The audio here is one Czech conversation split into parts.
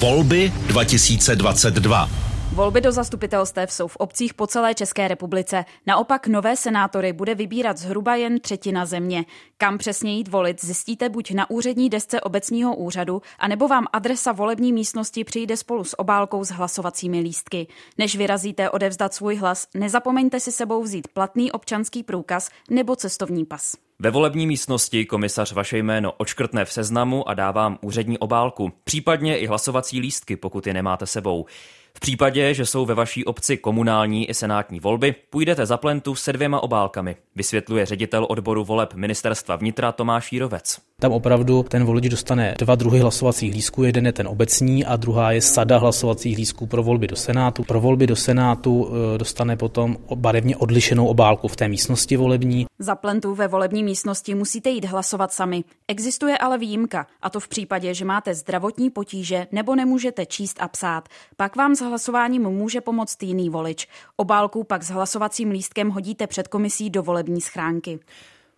Volby 2022. Volby do zastupitelstev jsou v obcích po celé České republice. Naopak nové senátory bude vybírat zhruba jen třetina země. Kam přesně jít volit, zjistíte buď na úřední desce obecního úřadu, anebo vám adresa volební místnosti přijde spolu s obálkou s hlasovacími lístky. Než vyrazíte odevzdat svůj hlas, nezapomeňte si sebou vzít platný občanský průkaz nebo cestovní pas. Ve volební místnosti komisař vaše jméno očkrtne v seznamu a dá vám úřední obálku, případně i hlasovací lístky, pokud je nemáte sebou. V případě, že jsou ve vaší obci komunální i senátní volby, půjdete za plentu se dvěma obálkami, vysvětluje ředitel odboru voleb ministerstva vnitra Tomáš Jírovec. Tam opravdu ten volič dostane dva druhy hlasovacích lístků. Jeden je ten obecní a druhá je sada hlasovacích lístků pro volby do Senátu. Pro volby do Senátu e, dostane potom barevně odlišenou obálku v té místnosti volební. Za plentu ve volební místnosti musíte jít hlasovat sami. Existuje ale výjimka, a to v případě, že máte zdravotní potíže nebo nemůžete číst a psát. Pak vám s hlasováním může pomoct jiný volič. Obálku pak s hlasovacím lístkem hodíte před komisí do volební schránky.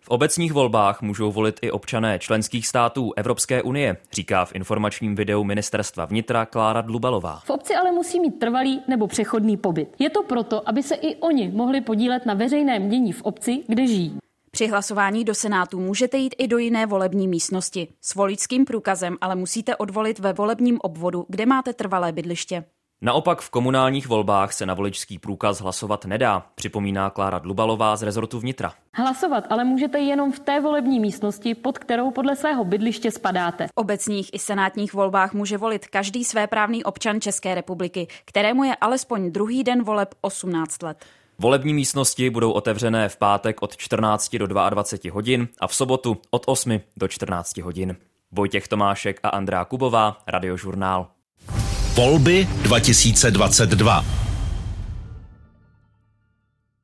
V obecních volbách můžou volit i občané členských států Evropské unie, říká v informačním videu ministerstva vnitra Klára Dlubalová. V obci ale musí mít trvalý nebo přechodný pobyt. Je to proto, aby se i oni mohli podílet na veřejném dění v obci, kde žijí. Při hlasování do Senátu můžete jít i do jiné volební místnosti. S voličským průkazem ale musíte odvolit ve volebním obvodu, kde máte trvalé bydliště. Naopak v komunálních volbách se na voličský průkaz hlasovat nedá, připomíná Klára Dlubalová z rezortu vnitra. Hlasovat ale můžete jenom v té volební místnosti, pod kterou podle svého bydliště spadáte. V obecních i senátních volbách může volit každý svéprávný občan České republiky, kterému je alespoň druhý den voleb 18 let. Volební místnosti budou otevřené v pátek od 14 do 22 hodin a v sobotu od 8 do 14 hodin. Vojtěch Tomášek a Andrá Kubová, Radiožurnál. Volby 2022.